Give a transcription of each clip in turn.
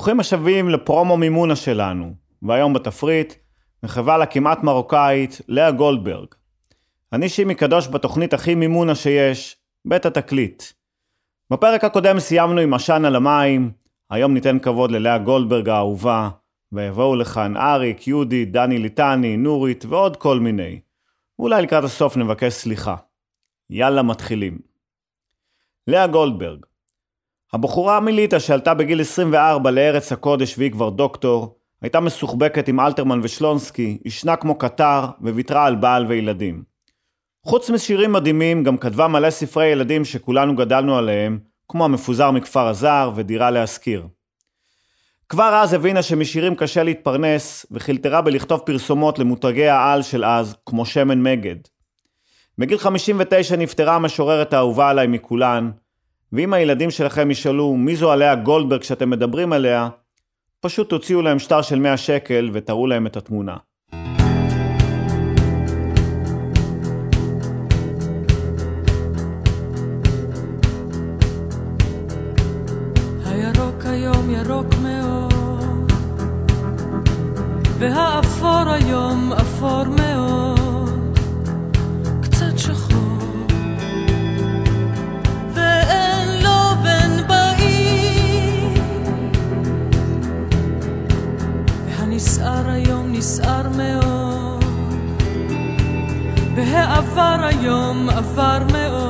ברוכים השבים לפרומו מימונה שלנו, והיום בתפריט, מחווה לה כמעט מרוקאית, לאה גולדברג. אני שימי קדוש בתוכנית הכי מימונה שיש, בית התקליט. בפרק הקודם סיימנו עם עשן על המים, היום ניתן כבוד ללאה גולדברג האהובה, ויבואו לכאן אריק, יהודי, דני ליטני, נורית ועוד כל מיני. אולי לקראת הסוף נבקש סליחה. יאללה, מתחילים. לאה גולדברג הבחורה המיליטה שעלתה בגיל 24 לארץ הקודש והיא כבר דוקטור, הייתה מסוחבקת עם אלתרמן ושלונסקי, ישנה כמו קטר וויתרה על בעל וילדים. חוץ משירים מדהימים, גם כתבה מלא ספרי ילדים שכולנו גדלנו עליהם, כמו המפוזר מכפר הזר ודירה להשכיר. כבר אז הבינה שמשירים קשה להתפרנס, וחילטרה בלכתוב פרסומות למותגי העל של אז, כמו שמן מגד. בגיל 59 נפטרה המשוררת האהובה עליי מכולן, ואם הילדים שלכם ישאלו מי זו עליה גולדברג שאתם מדברים עליה, פשוט תוציאו להם שטר של 100 שקל ותראו להם את התמונה. והאפור היום והעבר היום עבר מאוד,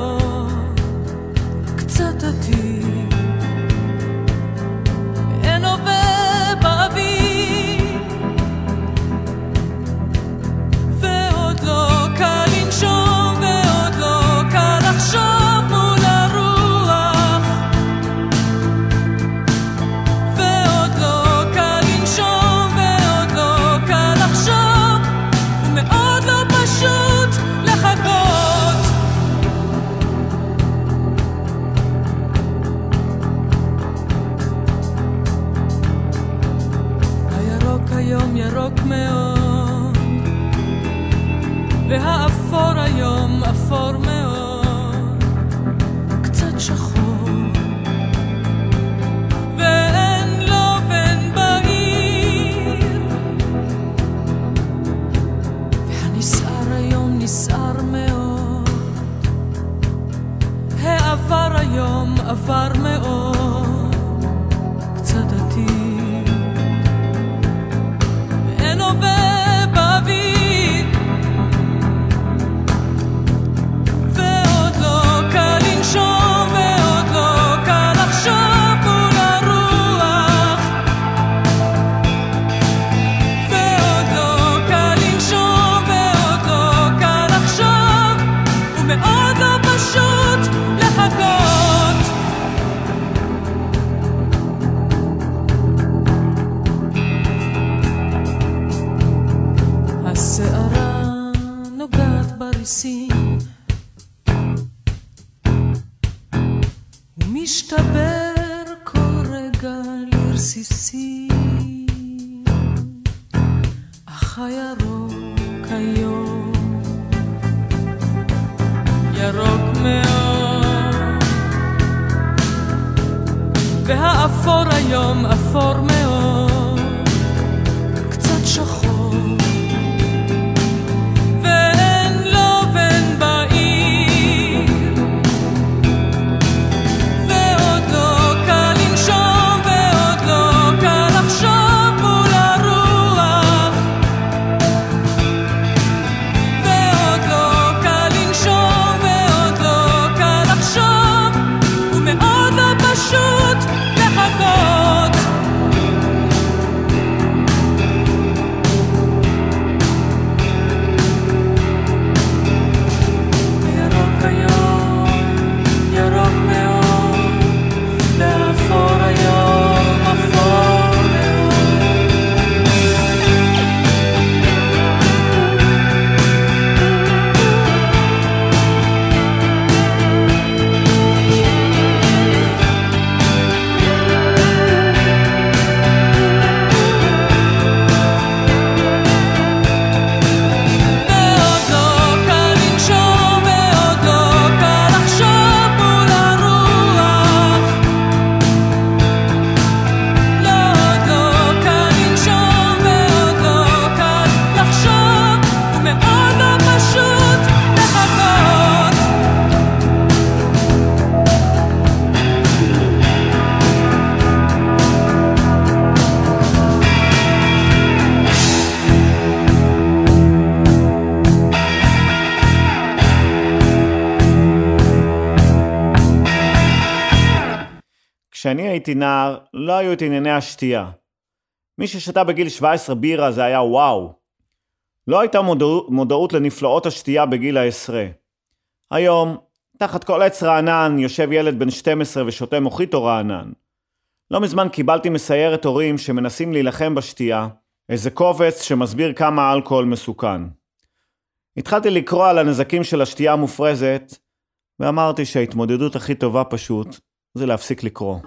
ירוק מאוד, והאפור היום אפור מאוד, קצת שחור, ואין לו בן בעיר, והנסער היום נסער מאוד, העבר היום עבר מאוד, והאפור היום אפור מאוד הייתי נער, לא היו את ענייני השתייה. מי ששתה בגיל 17 בירה זה היה וואו. לא הייתה מודעות, מודעות לנפלאות השתייה בגיל העשרה. היום, תחת כל עץ רענן יושב ילד בן 12 ושותה מוחיטו רענן. לא מזמן קיבלתי מסיירת הורים שמנסים להילחם בשתייה, איזה קובץ שמסביר כמה אלכוהול מסוכן. התחלתי לקרוא על הנזקים של השתייה המופרזת, ואמרתי שההתמודדות הכי טובה פשוט זה להפסיק לקרוא.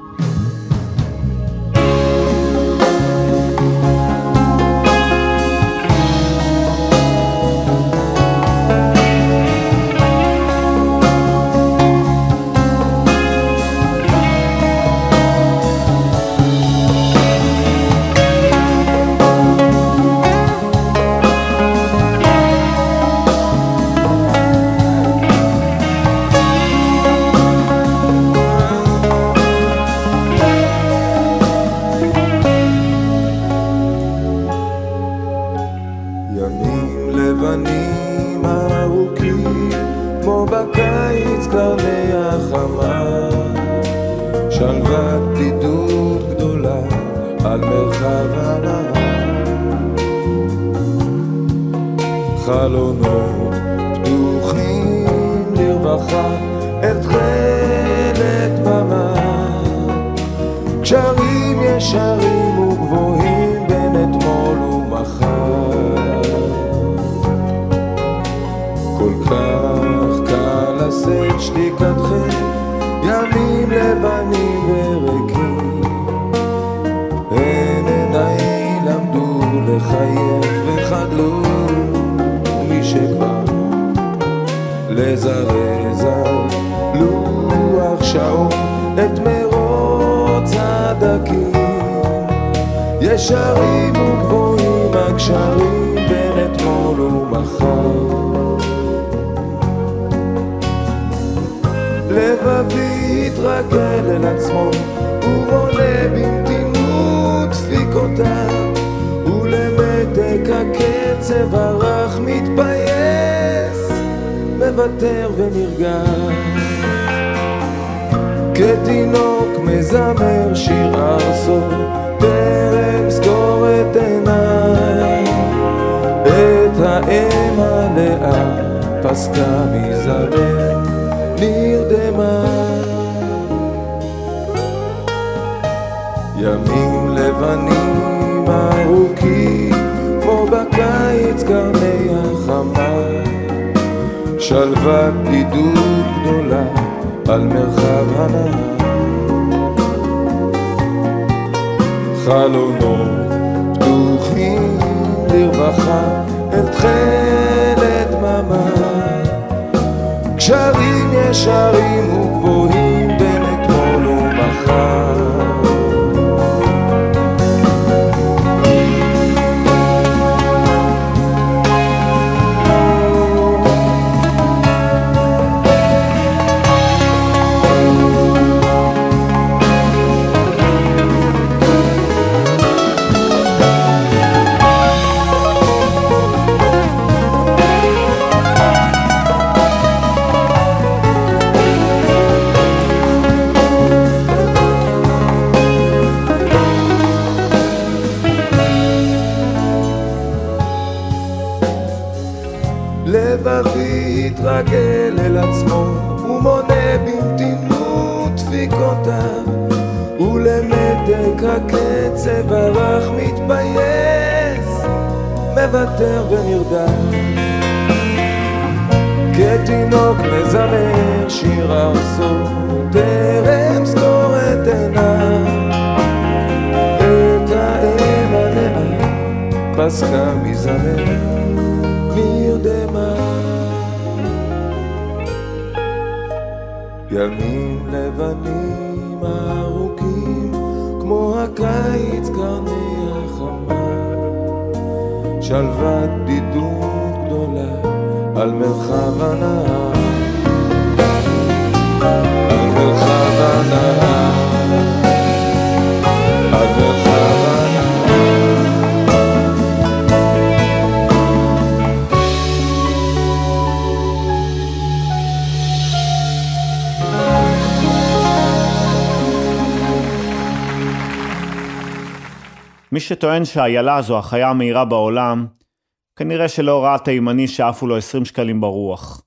לבבי התרגל אל עצמו, ומונה במתינות דפיקותיו, ולמתק הקצב הרך מתפייס, מוותר ונרגש. כתינוק מזמר שיר ארסו, טרם סגור את עיניי. את האם הלאה פסקה מזמר, נרדמה. ימים לבנים ארוכים, כמו בקיץ קרני החמה. שלוות בדידות גדולה על מרחב הנהר. חלונות פתוחים לרווחה אל תכלת דממה. Šalím, nešalím, huk vohým מי שטוען שאיילה זו החיה המהירה בעולם, כנראה שלא ראה תימני שעפו לו 20 שקלים ברוח.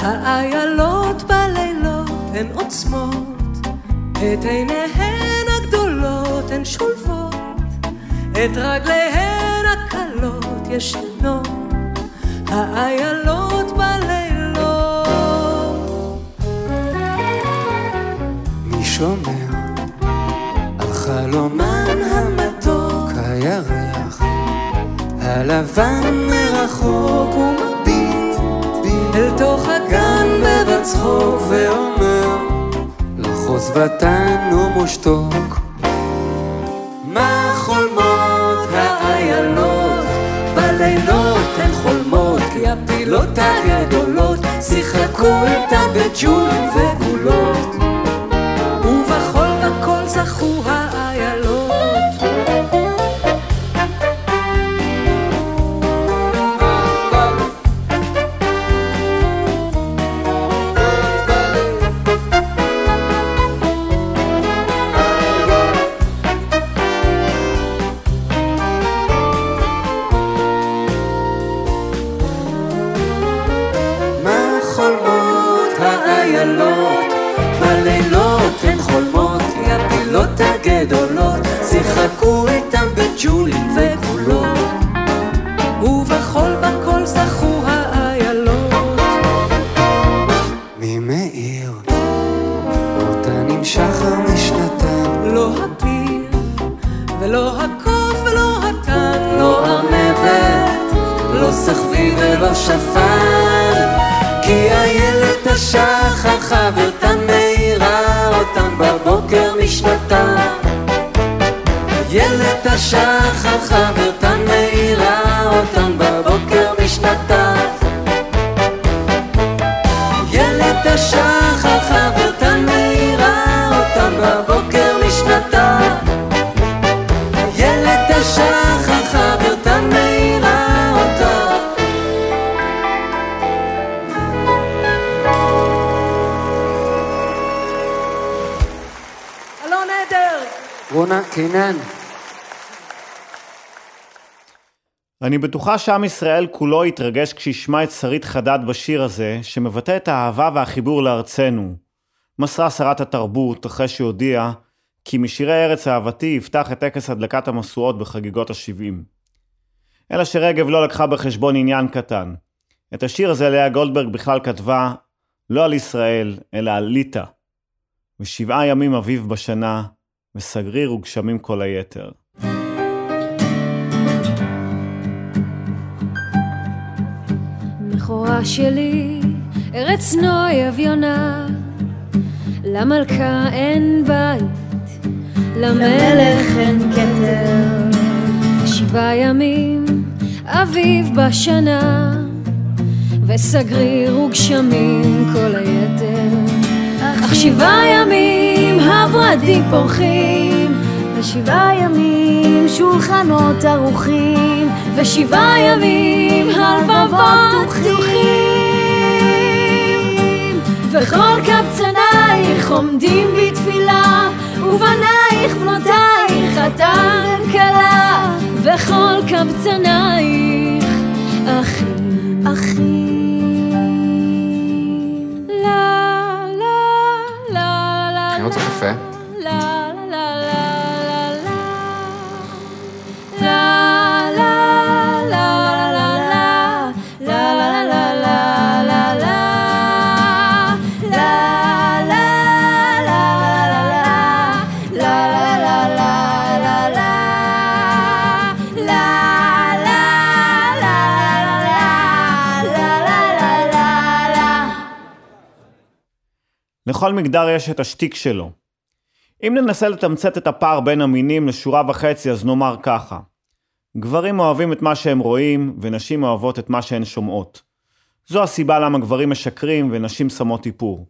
האיילות בלילות הן עוצמות את עיניהן הגדולות הן שולפות את רגליהן הקלות ישנות האיילות בלילות. מי שומר על חלומן המתוק הירח הלבן מרחוק ומביט אל תוך הגן בצחוק ואומר לחוץ ותן ומושתוק גדולות, שיחקו איתה בג'ול וגולות. רונה קינן אני בטוחה שעם ישראל כולו יתרגש כשישמע את שרית חדד בשיר הזה, שמבטא את האהבה והחיבור לארצנו. מסרה שרת התרבות אחרי שהודיעה כי משירי ארץ אהבתי יפתח את טקס הדלקת המשואות בחגיגות ה-70. אלא שרגב לא לקחה בחשבון עניין קטן. את השיר הזה לאה גולדברג בכלל כתבה לא על ישראל, אלא על ליטא. ושבעה ימים אביב בשנה, וסגריר וגשמים כל היתר. מכורה שלי, ארץ נוי אביונה, למלכה אין בית, למלך אין כתר. שבעה ימים, אביב בשנה, וסגריר וגשמים כל היתר. אך שבעה ימים הורדים פורחים, ושבעה ימים שולחנות ערוכים, ושבעה ימים הלבבות פתוחים. וכל קבצנייך עומדים בתפילה, ובנייך לכל מגדר יש את השטיק שלו. אם ננסה לתמצת את הפער בין המינים לשורה וחצי, אז נאמר ככה: גברים אוהבים את מה שהם רואים, ונשים אוהבות את מה שהן שומעות. זו הסיבה למה גברים משקרים ונשים שמות איפור.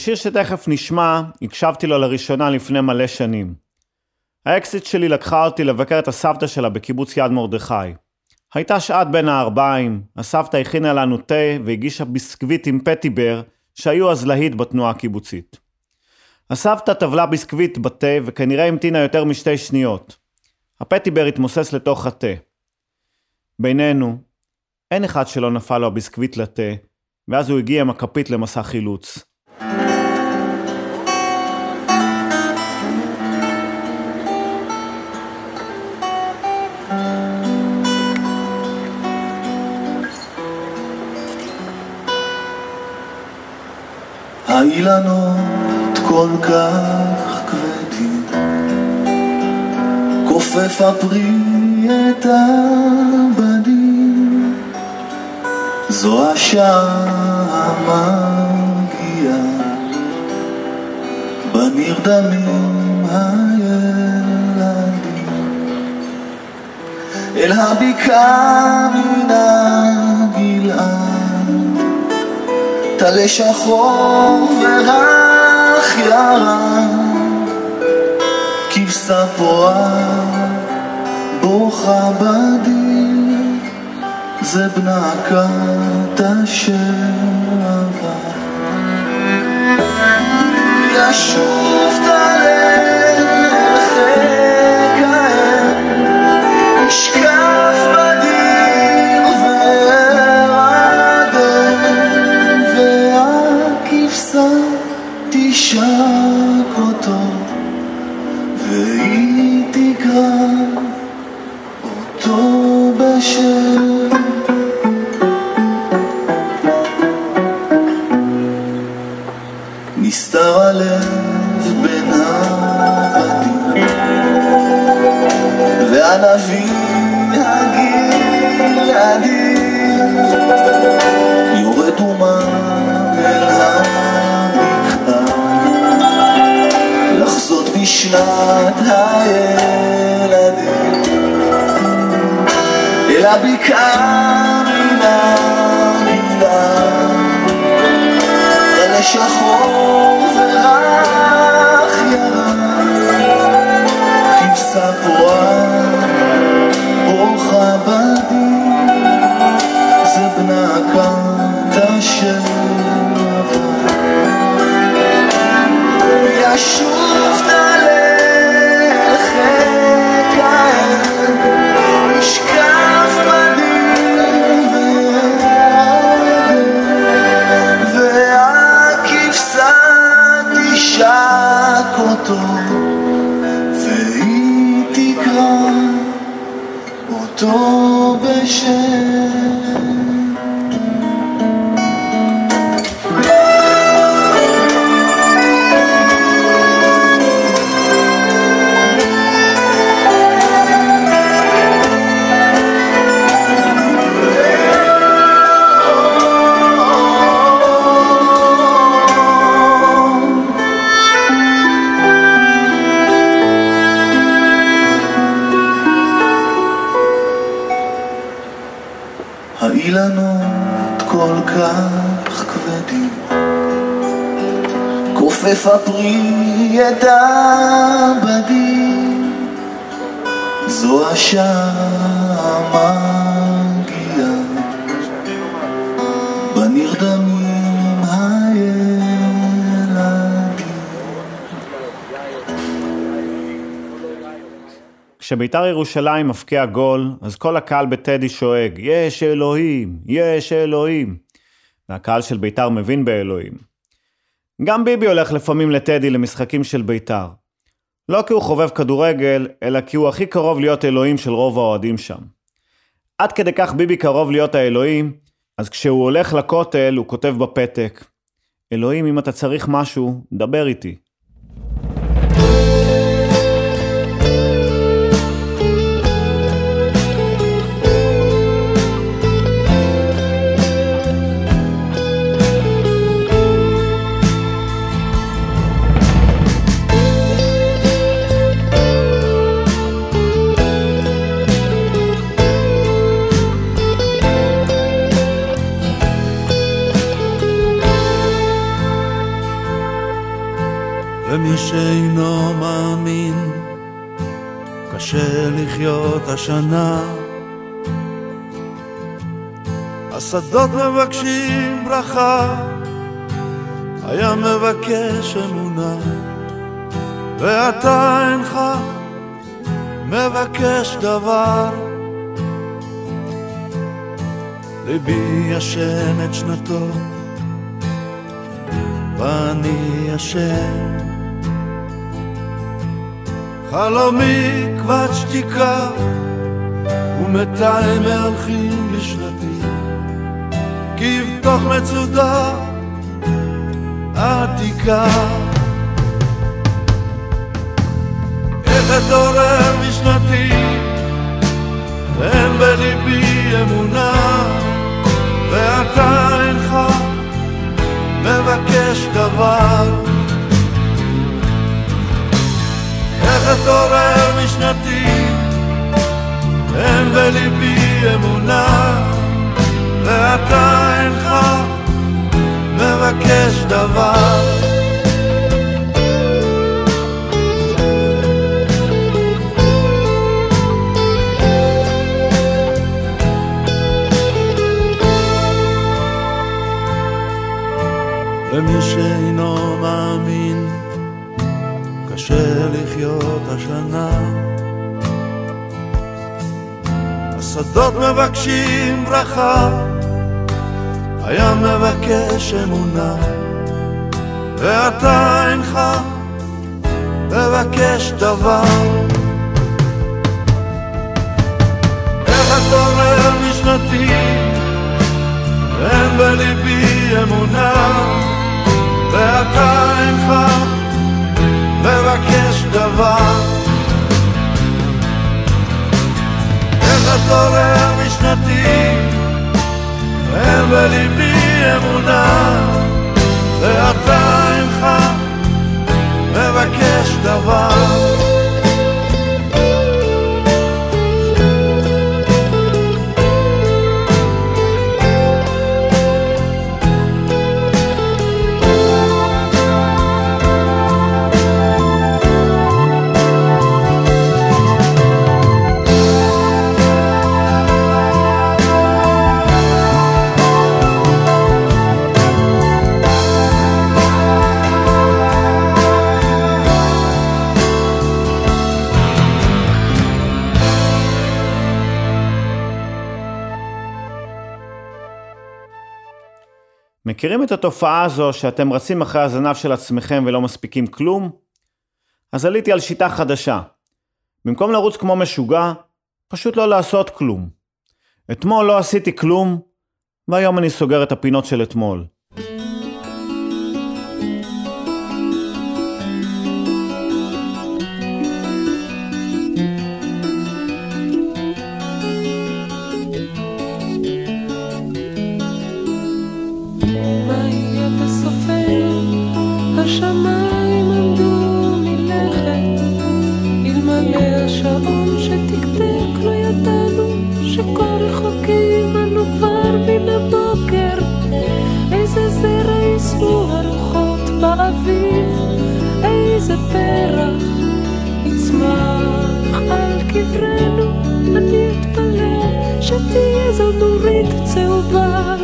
השיר שתכף נשמע, הקשבתי לו לראשונה לפני מלא שנים. האקסיט שלי לקחה אותי לבקר את הסבתא שלה בקיבוץ יד מרדכי. הייתה שעת בין הערביים, הסבתא הכינה לנו תה והגישה ביסקוויט עם פטיבר, שהיו אז להיט בתנועה הקיבוצית. הסבתא טבלה ביסקוויט בתה וכנראה המתינה יותר משתי שניות. הפטיבר התמוסס לתוך התה. בינינו, אין אחד שלא נפל לו הביסקוויט לתה, ואז הוא הגיע עם הכפית למסע חילוץ. האילנות כל כך כבדים, כופף הפרי את הבדים, זו השעה המגיעה, בנרדמים הילדים, אל הבקעה מן. טלה שחור ורך ירד, כבשה פועה בוכה בדיר, זה בנה כת אשר עבר. ישוב תעלה אל חיק ישקף בדיר こと吹いてか تو بشه. הפרי את הבדים, זו השעה המגיעה, בנרדמים הילדים. כשביתר ירושלים מבקיע גול, אז כל הקהל בטדי שואג, יש אלוהים, יש אלוהים. והקהל של ביתר מבין באלוהים. גם ביבי הולך לפעמים לטדי למשחקים של ביתר. לא כי הוא חובב כדורגל, אלא כי הוא הכי קרוב להיות אלוהים של רוב האוהדים שם. עד כדי כך ביבי קרוב להיות האלוהים, אז כשהוא הולך לכותל הוא כותב בפתק, אלוהים אם אתה צריך משהו, דבר איתי. מי שאינו מאמין, קשה לחיות השנה. השדות מבקשים ברכה, הים מבקש אמונה, ואתה אינך מבקש דבר. ליבי ישן את שנתו, ואני ישן חלומי כבד שתיקה, ומתי מהלכים לשנתי, כבתוך מצודה עתיקה. איך אתעורר משנתי, ואין בליבי אמונה, ואתה אינך מבקש דבר. אתעורר משנתי, אין בליבי אמונה, ואתה אינך מבקש דבר. ומי שאינו מאמין, קשה לחיות השנה. השדות מבקשים ברכה, הים מבקש אמונה, ואתה אינך מבקש דבר. איך התעורר משנתי, אין בליבי אמונה, ואתה אינך מבקש דבר. איך התעורר משנתי, אין בליבי אמונה, ואתה אינך מבקש דבר. מכירים את התופעה הזו שאתם רצים אחרי הזנב של עצמכם ולא מספיקים כלום? אז עליתי על שיטה חדשה. במקום לרוץ כמו משוגע, פשוט לא לעשות כלום. אתמול לא עשיתי כלום, והיום אני סוגר את הפינות של אתמול. איזה פרח יצמח על קברנו. אני אתפלל שתהיה זו נורית צהובה.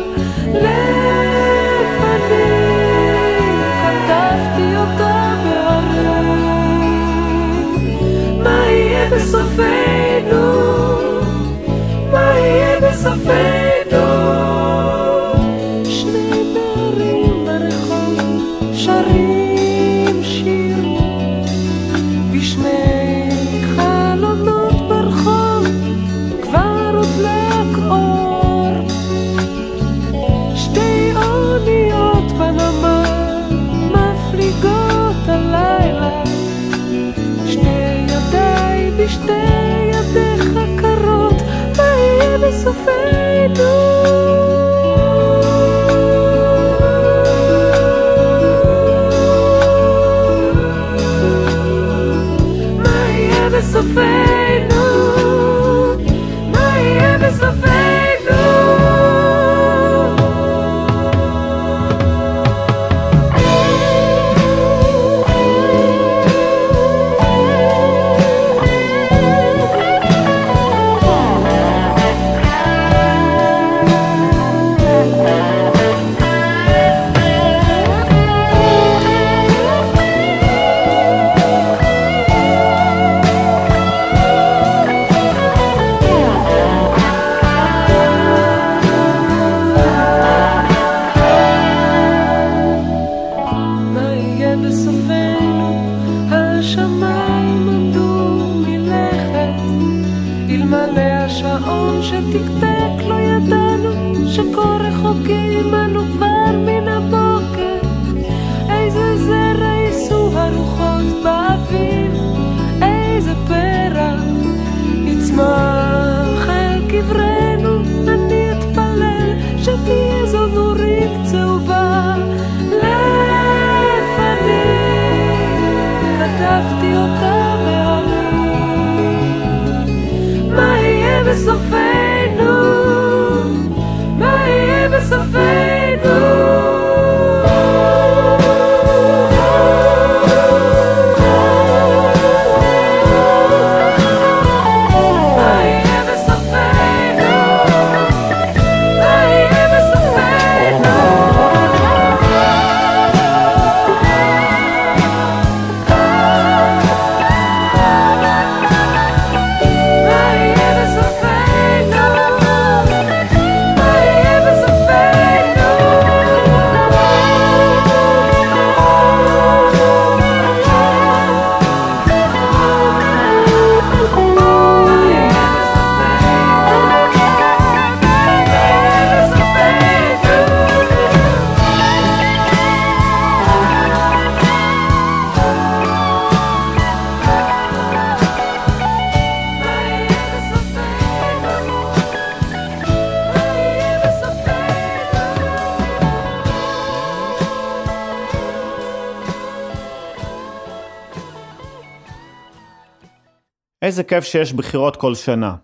כיף שיש בחירות כל שנה.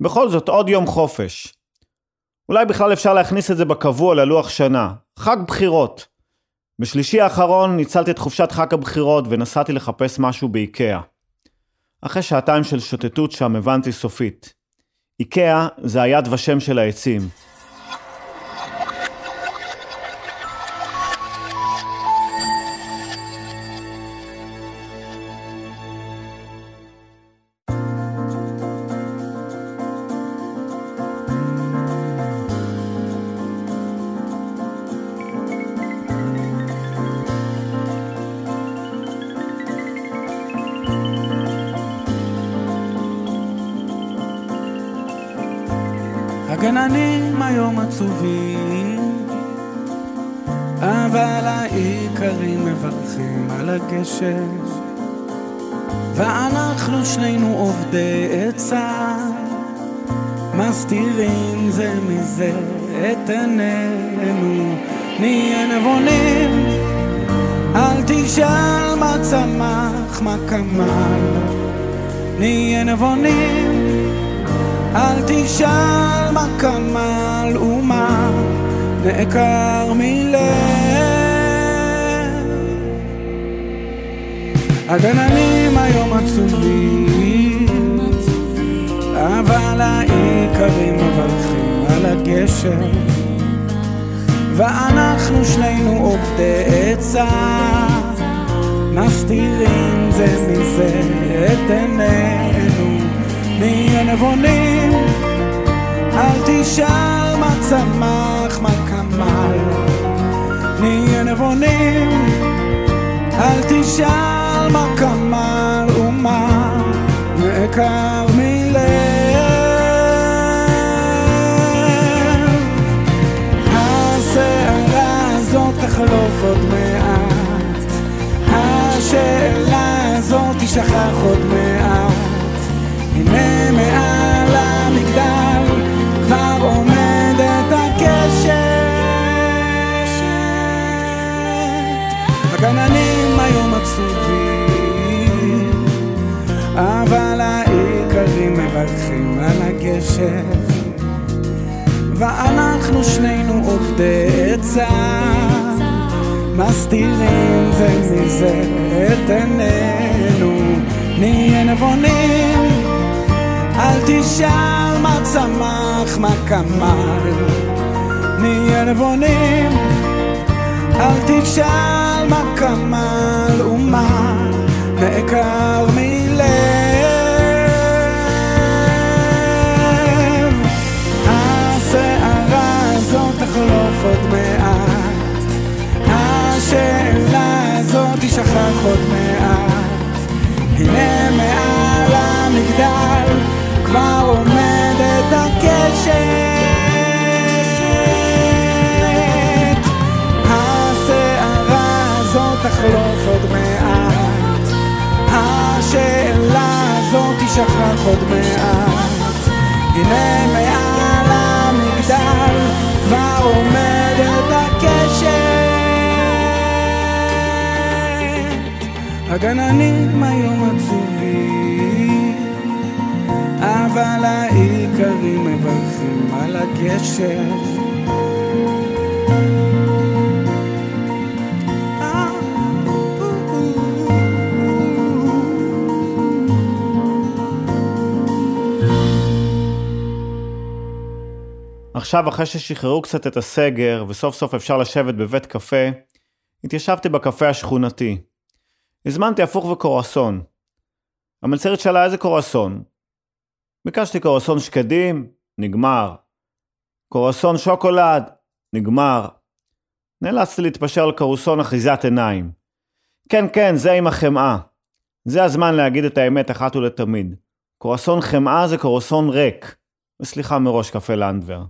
בכל זאת, עוד יום חופש. אולי בכלל אפשר להכניס את זה בקבוע ללוח שנה. חג בחירות. בשלישי האחרון ניצלתי את חופשת חג הבחירות ונסעתי לחפש משהו באיקאה. אחרי שעתיים של שוטטות שם הבנתי סופית. איקאה זה היד ושם של העצים. נבונים. אל תשאל מה כמל ומה נעקר מלב. הגננים היום עצובים, אבל האיכרים מברכים על הגשר, ואנחנו שנינו עובדי עצה, מסתירים זה מזה את עינינו. נהיה נבונים, אל תשאל מה צמח, מה כמל. נהיה נבונים, אל תשאל מה כמל ומה נעקר מלב. הסערה הזאת תחלוף עוד מעט, השאלה הזאת תשכח עוד מעט. אבל האיכרים מברכים על הגשם. ואנחנו שנינו עובדי עצה, מסתירים זה מזה את עינינו, נהיה נבונים. אל תשאל מה צמח, מה כמל. נהיה נבונים, אל תשאל מה כמל ומה נעקר מלב. הסערה הזאת תחלוף עוד מעט, השאלה הזאת תשכח עוד מעט. הנה מעל המגדל עומדת הקשת. הסערה הזאת תחלוף עוד מעט, השאלה הזאת תשכח עוד מעט. הנה מעל המגדל כבר עומדת הקשת. הגננים היום עצובים אבל האיכרים מברכים על הגשר. עכשיו, אחרי ששחררו קצת את הסגר, וסוף סוף אפשר לשבת בבית קפה, התיישבתי בקפה השכונתי. הזמנתי הפוך וקורסון. המלצרית שאלה איזה קורסון. ביקשתי קורסון שקדים, נגמר. קורסון שוקולד, נגמר. נאלצתי להתפשר על קורסון אחיזת עיניים. כן, כן, זה עם החמאה. זה הזמן להגיד את האמת אחת ולתמיד. קורסון חמאה זה קורסון ריק. וסליחה מראש, קפה לנדבר.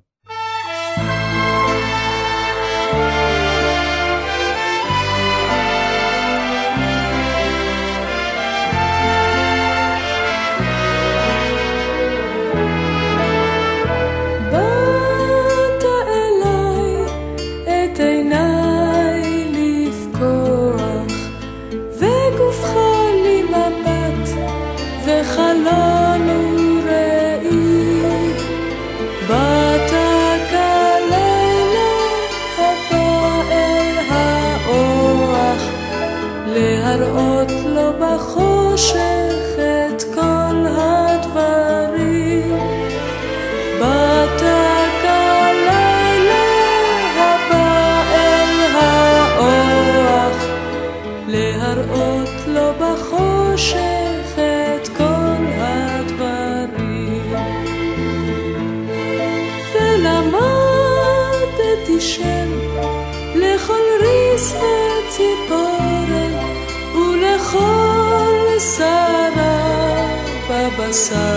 coração.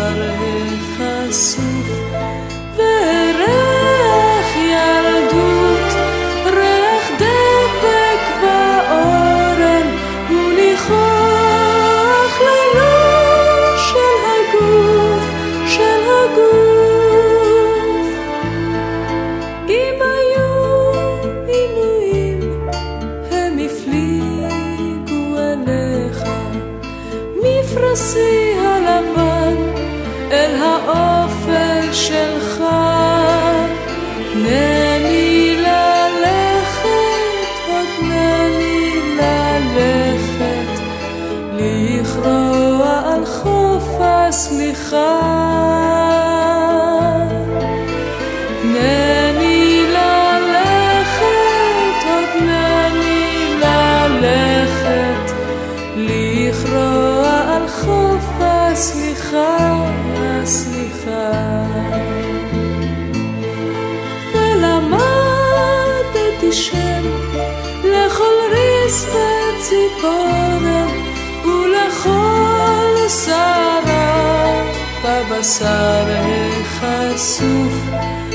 las abejas sufren.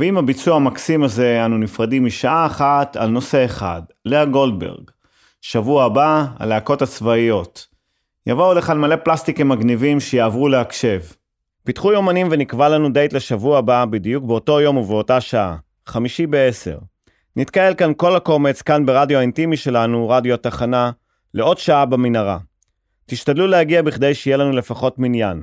ועם הביצוע המקסים הזה אנו נפרדים משעה אחת על נושא אחד, לאה גולדברג. שבוע הבא, הלהקות הצבאיות. יבואו לכאן מלא פלסטיקים מגניבים שיעברו להקשב. פיתחו יומנים ונקבע לנו דייט לשבוע הבא בדיוק באותו יום ובאותה שעה, חמישי בעשר. נתקהל כאן כל הקומץ, כאן ברדיו האינטימי שלנו, רדיו התחנה, לעוד שעה במנהרה. תשתדלו להגיע בכדי שיהיה לנו לפחות מניין.